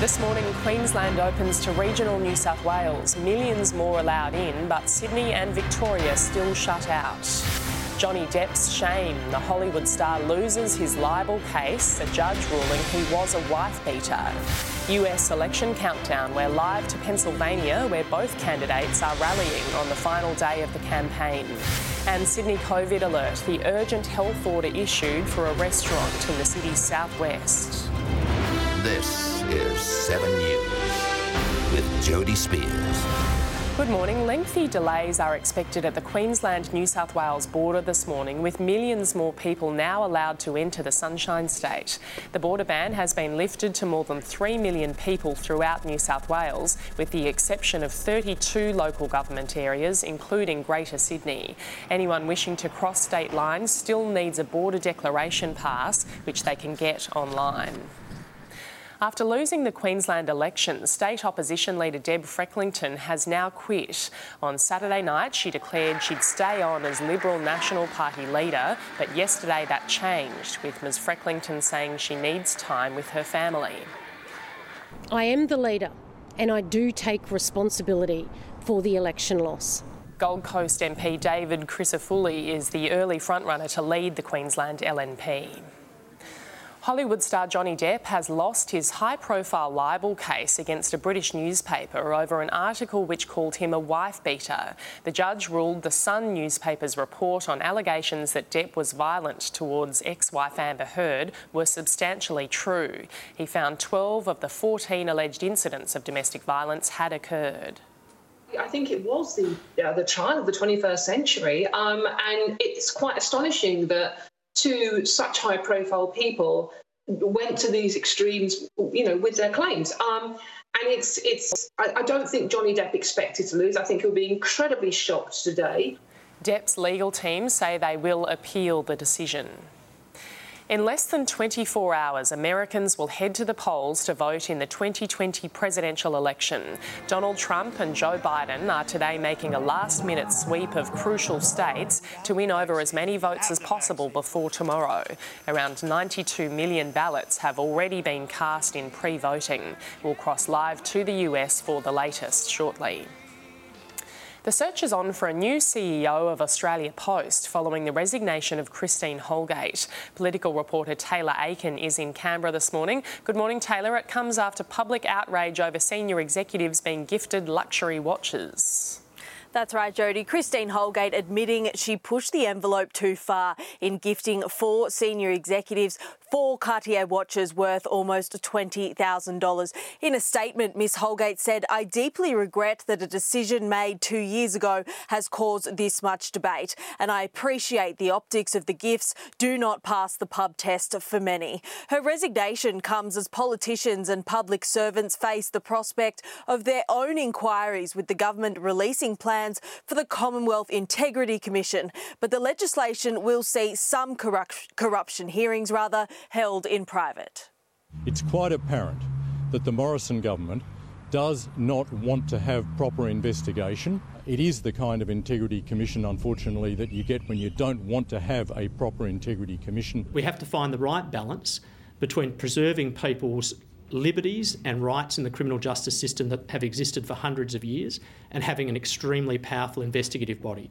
This morning, Queensland opens to regional New South Wales. Millions more allowed in, but Sydney and Victoria still shut out. Johnny Depp's shame. The Hollywood star loses his libel case, a judge ruling he was a wife beater. US election countdown. We're live to Pennsylvania, where both candidates are rallying on the final day of the campaign. And Sydney COVID alert. The urgent health order issued for a restaurant in the city's southwest. This is 7 News with Spears. Good morning. Lengthy delays are expected at the Queensland New South Wales border this morning, with millions more people now allowed to enter the Sunshine State. The border ban has been lifted to more than 3 million people throughout New South Wales, with the exception of 32 local government areas, including Greater Sydney. Anyone wishing to cross state lines still needs a border declaration pass, which they can get online. After losing the Queensland election, state opposition leader Deb Frecklington has now quit. On Saturday night, she declared she'd stay on as Liberal National Party leader, but yesterday that changed, with Ms Frecklington saying she needs time with her family. I am the leader and I do take responsibility for the election loss. Gold Coast MP David Crisafulli is the early frontrunner to lead the Queensland LNP. Hollywood star Johnny Depp has lost his high profile libel case against a British newspaper over an article which called him a wife beater. The judge ruled the Sun newspaper's report on allegations that Depp was violent towards ex wife Amber Heard were substantially true. He found 12 of the 14 alleged incidents of domestic violence had occurred. I think it was the uh, the child of the 21st century, um, and it's quite astonishing that two such high profile people went to these extremes, you know, with their claims. Um, and it's it's I, I don't think Johnny Depp expected to lose. I think he'll be incredibly shocked today. Depp's legal team say they will appeal the decision. In less than 24 hours, Americans will head to the polls to vote in the 2020 presidential election. Donald Trump and Joe Biden are today making a last minute sweep of crucial states to win over as many votes as possible before tomorrow. Around 92 million ballots have already been cast in pre voting. We'll cross live to the US for the latest shortly. The search is on for a new CEO of Australia Post following the resignation of Christine Holgate. Political reporter Taylor Aiken is in Canberra this morning. Good morning, Taylor. It comes after public outrage over senior executives being gifted luxury watches. That's right, Jody. Christine Holgate admitting she pushed the envelope too far in gifting four senior executives four Cartier watches worth almost $20,000. In a statement, Miss Holgate said, I deeply regret that a decision made two years ago has caused this much debate, and I appreciate the optics of the gifts do not pass the pub test for many. Her resignation comes as politicians and public servants face the prospect of their own inquiries with the government releasing plans for the Commonwealth Integrity Commission, but the legislation will see some corrupt- corruption hearings rather held in private. It's quite apparent that the Morrison government does not want to have proper investigation. It is the kind of integrity commission, unfortunately, that you get when you don't want to have a proper integrity commission. We have to find the right balance between preserving people's liberties and rights in the criminal justice system that have existed for hundreds of years and having an extremely powerful investigative body.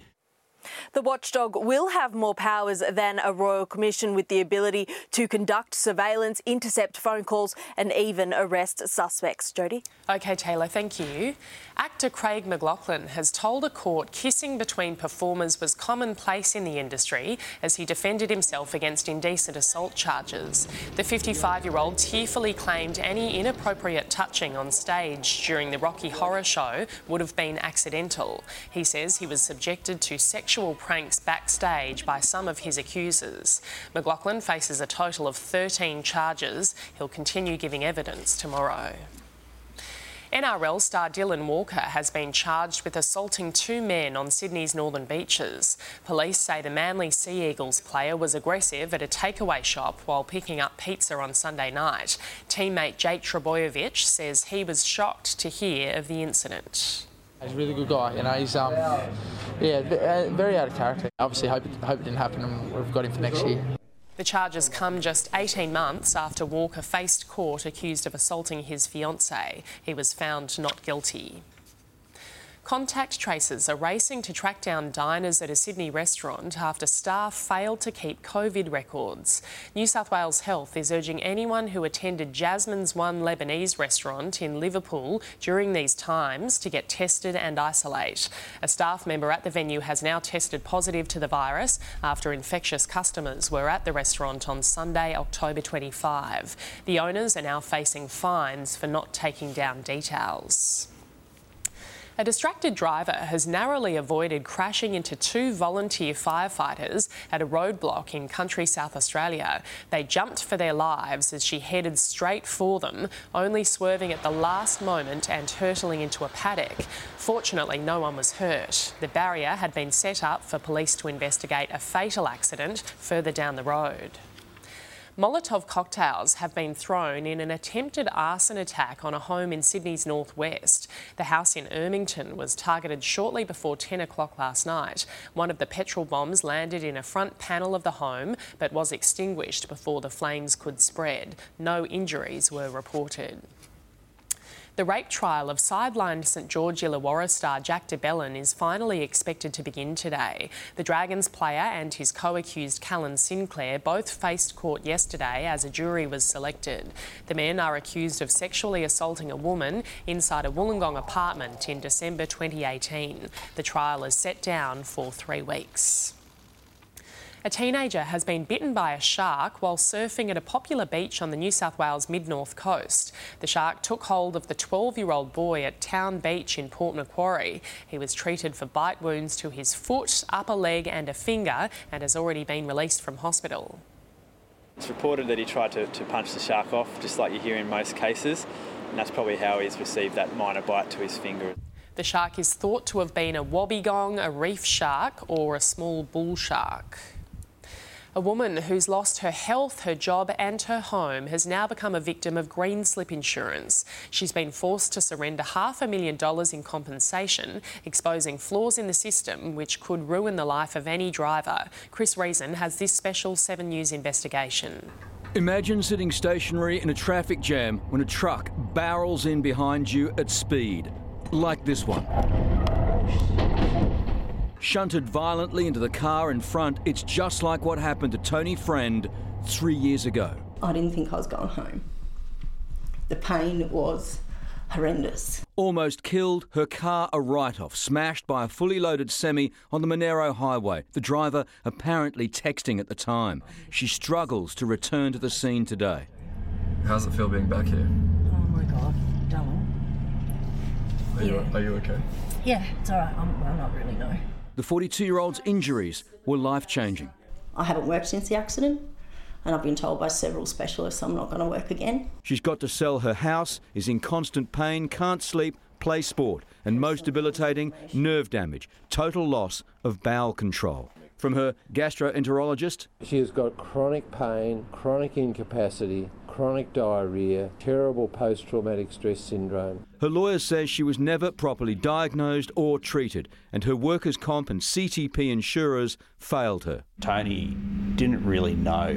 The watchdog will have more powers than a royal commission with the ability to conduct surveillance, intercept phone calls, and even arrest suspects. Jody? Okay, Taylor, thank you. Actor Craig McLachlan has told a court kissing between performers was commonplace in the industry as he defended himself against indecent assault charges. The 55 year old tearfully claimed any inappropriate touching on stage during the Rocky Horror Show would have been accidental. He says he was subjected to sexual pranks backstage by some of his accusers. McLachlan faces a total of 13 charges. He'll continue giving evidence tomorrow. NRL star Dylan Walker has been charged with assaulting two men on Sydney's northern beaches. Police say the Manly Sea Eagles player was aggressive at a takeaway shop while picking up pizza on Sunday night. Teammate Jake Trbojevic says he was shocked to hear of the incident. He's a really good guy, you know. He's um, yeah, uh, very out of character. Obviously, hope it, hope it didn't happen, and we've got him for next year. The charges come just 18 months after Walker faced court accused of assaulting his fiancée. He was found not guilty. Contact tracers are racing to track down diners at a Sydney restaurant after staff failed to keep COVID records. New South Wales Health is urging anyone who attended Jasmine's One Lebanese restaurant in Liverpool during these times to get tested and isolate. A staff member at the venue has now tested positive to the virus after infectious customers were at the restaurant on Sunday, October 25. The owners are now facing fines for not taking down details. A distracted driver has narrowly avoided crashing into two volunteer firefighters at a roadblock in country South Australia. They jumped for their lives as she headed straight for them, only swerving at the last moment and hurtling into a paddock. Fortunately, no one was hurt. The barrier had been set up for police to investigate a fatal accident further down the road. Molotov cocktails have been thrown in an attempted arson attack on a home in Sydney's northwest. The house in Ermington was targeted shortly before 10 o'clock last night. One of the petrol bombs landed in a front panel of the home but was extinguished before the flames could spread. No injuries were reported. The rape trial of sidelined St George Illawarra star Jack de Belin is finally expected to begin today. The Dragons player and his co-accused Callan Sinclair both faced court yesterday as a jury was selected. The men are accused of sexually assaulting a woman inside a Wollongong apartment in December 2018. The trial is set down for three weeks. A teenager has been bitten by a shark while surfing at a popular beach on the New South Wales mid north coast. The shark took hold of the 12 year old boy at Town Beach in Port Macquarie. He was treated for bite wounds to his foot, upper leg, and a finger and has already been released from hospital. It's reported that he tried to, to punch the shark off, just like you hear in most cases, and that's probably how he's received that minor bite to his finger. The shark is thought to have been a wobbegong, a reef shark, or a small bull shark. A woman who's lost her health, her job, and her home has now become a victim of green slip insurance. She's been forced to surrender half a million dollars in compensation, exposing flaws in the system which could ruin the life of any driver. Chris Reason has this special 7 News investigation. Imagine sitting stationary in a traffic jam when a truck barrels in behind you at speed, like this one. Shunted violently into the car in front, it's just like what happened to Tony Friend three years ago. I didn't think I was going home. The pain was horrendous. Almost killed, her car a write off, smashed by a fully loaded semi on the Monaro Highway. The driver apparently texting at the time. She struggles to return to the scene today. How's it feel being back here? Oh my god, don't. Are, you, are you okay? Yeah, it's alright. I'm, I'm not really no. The 42 year old's injuries were life changing. I haven't worked since the accident, and I've been told by several specialists I'm not going to work again. She's got to sell her house, is in constant pain, can't sleep, play sport, and most debilitating, nerve damage, total loss of bowel control. From her gastroenterologist, She has got chronic pain, chronic incapacity, chronic diarrhea, terrible post traumatic stress syndrome. her lawyer says she was never properly diagnosed or treated, and her workers' comp and CTP insurers failed her. Tony didn't really know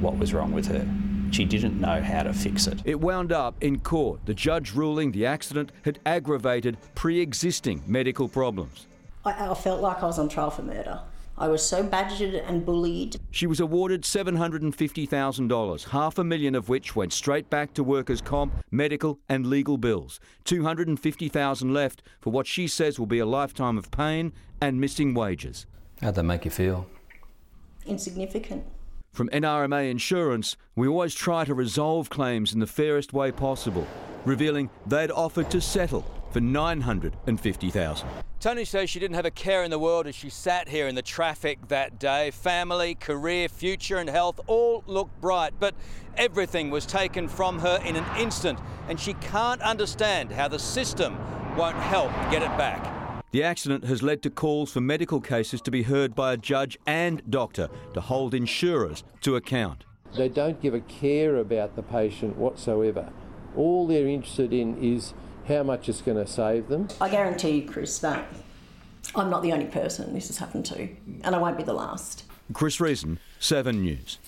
what was wrong with her. She didn't know how to fix it. It wound up in court, the judge ruling the accident had aggravated pre existing medical problems. I, I felt like I was on trial for murder. I was so badgered and bullied. She was awarded $750,000, half a million of which went straight back to workers' comp, medical, and legal bills. 250,000 left for what she says will be a lifetime of pain and missing wages. How'd that make you feel? Insignificant. From NRMA Insurance, we always try to resolve claims in the fairest way possible, revealing they'd offered to settle for 950,000. Tony says she didn't have a care in the world as she sat here in the traffic that day. Family, career, future, and health all looked bright, but everything was taken from her in an instant, and she can't understand how the system won't help get it back. The accident has led to calls for medical cases to be heard by a judge and doctor to hold insurers to account. They don't give a care about the patient whatsoever. All they're interested in is how much it's going to save them. I guarantee you, Chris, that I'm not the only person this has happened to, and I won't be the last. Chris Reason, 7 News.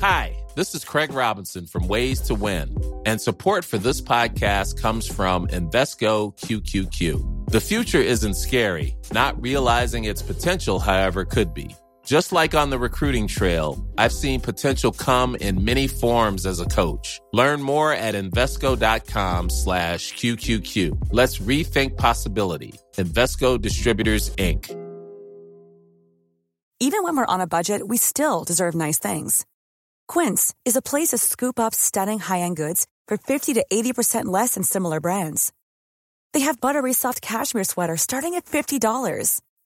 Hi, this is Craig Robinson from Ways to Win, and support for this podcast comes from Invesco QQQ. The future isn't scary, not realizing its potential, however, could be. Just like on the recruiting trail, I've seen potential come in many forms as a coach. Learn more at Invesco.com slash QQQ. Let's rethink possibility. Invesco Distributors, Inc. Even when we're on a budget, we still deserve nice things. Quince is a place to scoop up stunning high-end goods for 50 to 80% less than similar brands. They have buttery soft cashmere sweaters starting at $50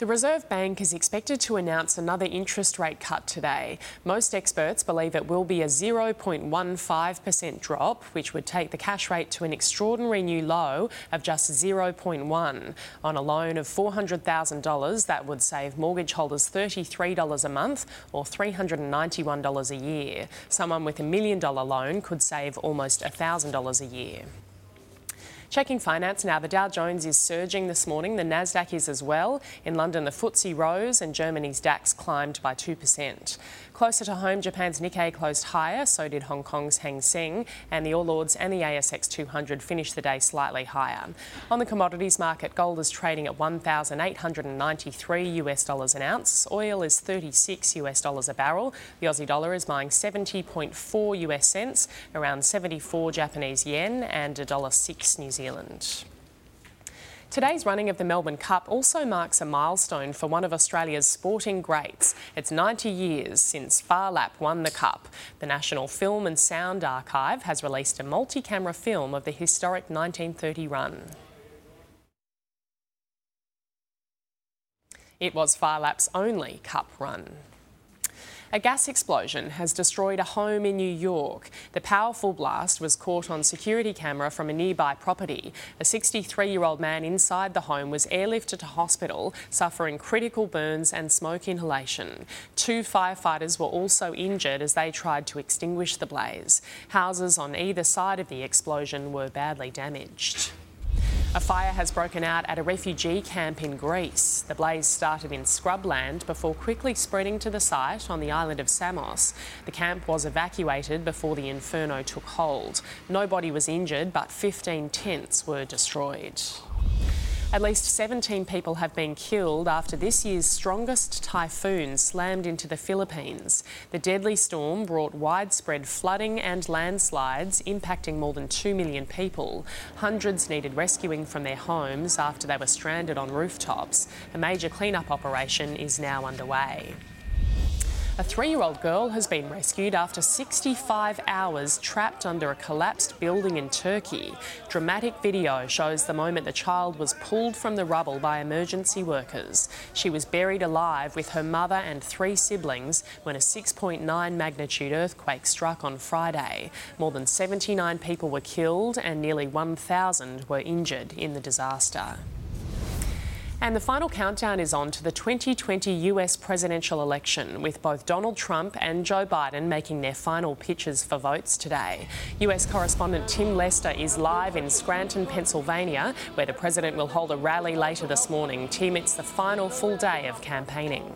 The Reserve Bank is expected to announce another interest rate cut today. Most experts believe it will be a 0.15% drop, which would take the cash rate to an extraordinary new low of just 0.1. On a loan of $400,000, that would save mortgage holders $33 a month or $391 a year. Someone with a million dollar loan could save almost $1,000 a year. Checking finance now, the Dow Jones is surging this morning. The Nasdaq is as well. In London, the FTSE rose and Germany's DAX climbed by 2%. Closer to home, Japan's Nikkei closed higher, so did Hong Kong's Hang Seng, and the All Ords and the ASX 200 finished the day slightly higher. On the commodities market, gold is trading at 1,893 US dollars an ounce. Oil is 36 US dollars a barrel. The Aussie dollar is buying 70.4 US cents, around 74 Japanese yen, and $1.06 New Zealand. Today's running of the Melbourne Cup also marks a milestone for one of Australia's sporting greats. It's 90 years since Phar Lap won the Cup. The National Film and Sound Archive has released a multi camera film of the historic 1930 run. It was Phar Lap's only Cup run. A gas explosion has destroyed a home in New York. The powerful blast was caught on security camera from a nearby property. A 63 year old man inside the home was airlifted to hospital, suffering critical burns and smoke inhalation. Two firefighters were also injured as they tried to extinguish the blaze. Houses on either side of the explosion were badly damaged. A fire has broken out at a refugee camp in Greece. The blaze started in scrubland before quickly spreading to the site on the island of Samos. The camp was evacuated before the inferno took hold. Nobody was injured, but 15 tents were destroyed. At least 17 people have been killed after this year's strongest typhoon slammed into the Philippines. The deadly storm brought widespread flooding and landslides, impacting more than 2 million people. Hundreds needed rescuing from their homes after they were stranded on rooftops. A major cleanup operation is now underway. A three year old girl has been rescued after 65 hours trapped under a collapsed building in Turkey. Dramatic video shows the moment the child was pulled from the rubble by emergency workers. She was buried alive with her mother and three siblings when a 6.9 magnitude earthquake struck on Friday. More than 79 people were killed and nearly 1,000 were injured in the disaster. And the final countdown is on to the 2020 US presidential election, with both Donald Trump and Joe Biden making their final pitches for votes today. US correspondent Tim Lester is live in Scranton, Pennsylvania, where the president will hold a rally later this morning. Tim, it's the final full day of campaigning.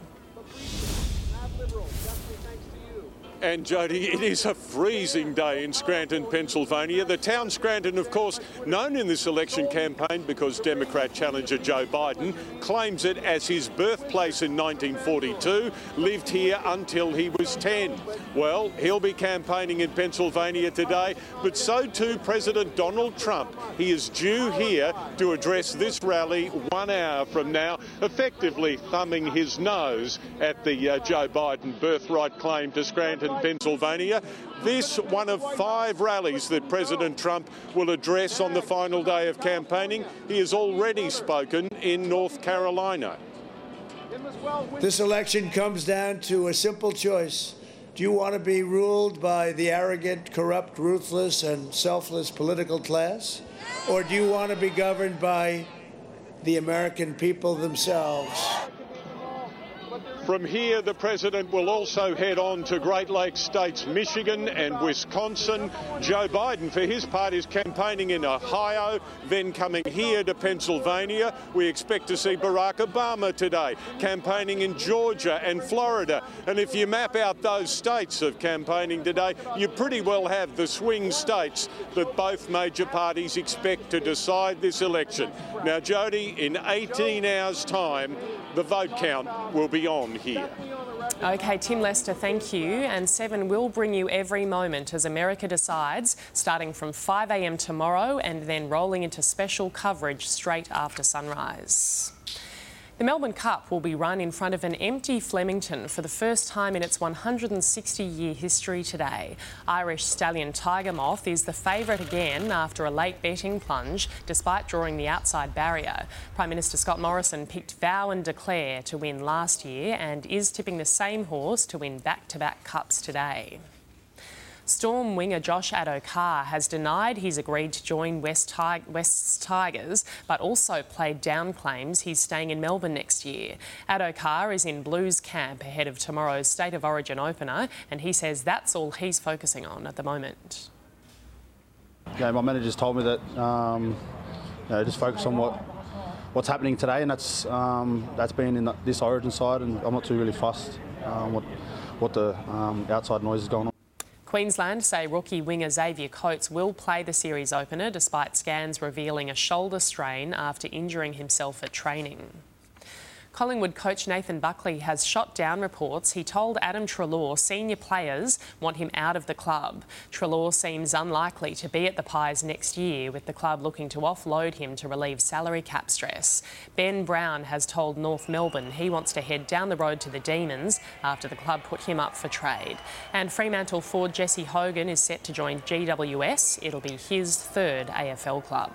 And Jody, it is a freezing day in Scranton, Pennsylvania. The town Scranton, of course, known in this election campaign because Democrat challenger Joe Biden claims it as his birthplace in 1942, lived here until he was 10. Well, he'll be campaigning in Pennsylvania today, but so too President Donald Trump. He is due here to address this rally one hour from now, effectively thumbing his nose at the uh, Joe Biden birthright claim to Scranton, Pennsylvania. This one of five rallies that President Trump will address on the final day of campaigning. He has already spoken in North Carolina. This election comes down to a simple choice. Do you want to be ruled by the arrogant, corrupt, ruthless, and selfless political class? Or do you want to be governed by the American people themselves? From here, the President will also head on to Great Lakes states Michigan and Wisconsin. Joe Biden, for his part, is campaigning in Ohio, then coming here to Pennsylvania. We expect to see Barack Obama today, campaigning in Georgia and Florida. And if you map out those states of campaigning today, you pretty well have the swing states that both major parties expect to decide this election. Now, Jody, in 18 hours' time, the vote count will be on here. Okay, Tim Lester, thank you. And Seven will bring you every moment as America decides, starting from 5am tomorrow and then rolling into special coverage straight after sunrise. The Melbourne Cup will be run in front of an empty Flemington for the first time in its 160 year history today. Irish stallion Tiger Moth is the favourite again after a late betting plunge, despite drawing the outside barrier. Prime Minister Scott Morrison picked Vow and Declare to win last year and is tipping the same horse to win back to back cups today. Storm winger Josh Addo-Carr has denied he's agreed to join West Tig West's Tigers, but also played down claims he's staying in Melbourne next year. Addo-Carr is in Blues camp ahead of tomorrow's State of Origin opener, and he says that's all he's focusing on at the moment. Yeah, my manager's told me that um, you know, just focus on what what's happening today, and that's um, that's been in the, this Origin side, and I'm not too really fussed um, what what the um, outside noise is going on. Queensland say rookie winger Xavier Coates will play the series opener despite scans revealing a shoulder strain after injuring himself at training. Collingwood coach Nathan Buckley has shot down reports he told Adam Treloar senior players want him out of the club. Trelaw seems unlikely to be at the Pies next year, with the club looking to offload him to relieve salary cap stress. Ben Brown has told North Melbourne he wants to head down the road to the Demons after the club put him up for trade. And Fremantle forward Jesse Hogan is set to join GWS. It'll be his third AFL club.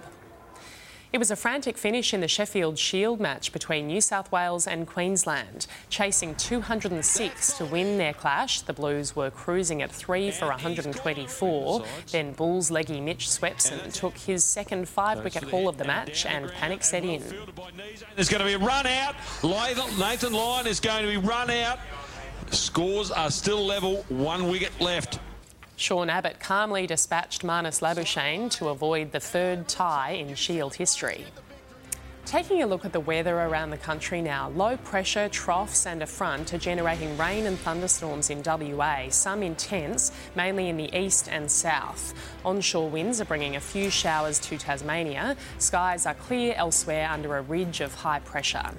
It was a frantic finish in the Sheffield Shield match between New South Wales and Queensland. Chasing 206 to win their clash, the Blues were cruising at 3 for 124. Then Bulls leggy Mitch Swepson took his second five wicket haul of the match and panic set in. There's going to be a run out. Nathan Lyon is going to be run out. Scores are still level, one wicket left. Sean Abbott calmly dispatched Marnus Labuschagne to avoid the third tie in Shield history. Taking a look at the weather around the country now, low pressure, troughs, and a front are generating rain and thunderstorms in WA, some intense, mainly in the east and south. Onshore winds are bringing a few showers to Tasmania. Skies are clear elsewhere under a ridge of high pressure.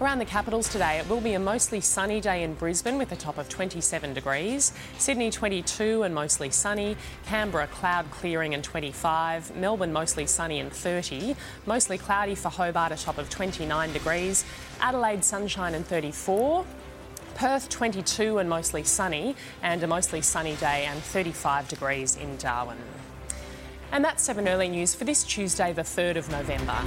Around the capitals today, it will be a mostly sunny day in Brisbane with a top of 27 degrees. Sydney 22 and mostly sunny. Canberra cloud clearing and 25. Melbourne mostly sunny and 30. Mostly cloudy for Hobart, a top of 29 degrees. Adelaide sunshine and 34. Perth 22 and mostly sunny, and a mostly sunny day and 35 degrees in Darwin. And that's 7 Early News for this Tuesday, the 3rd of November.